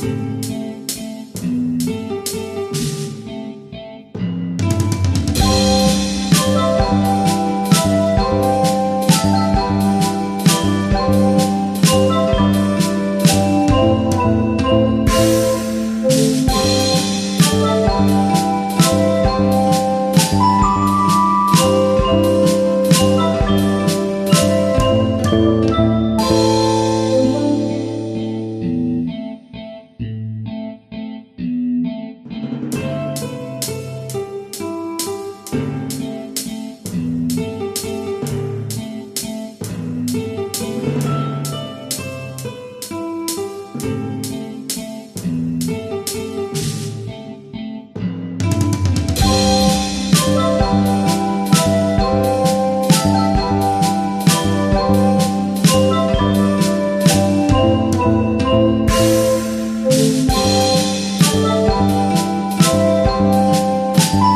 Música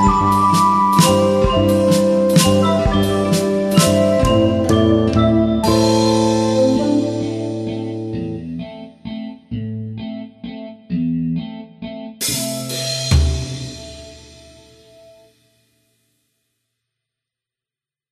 Música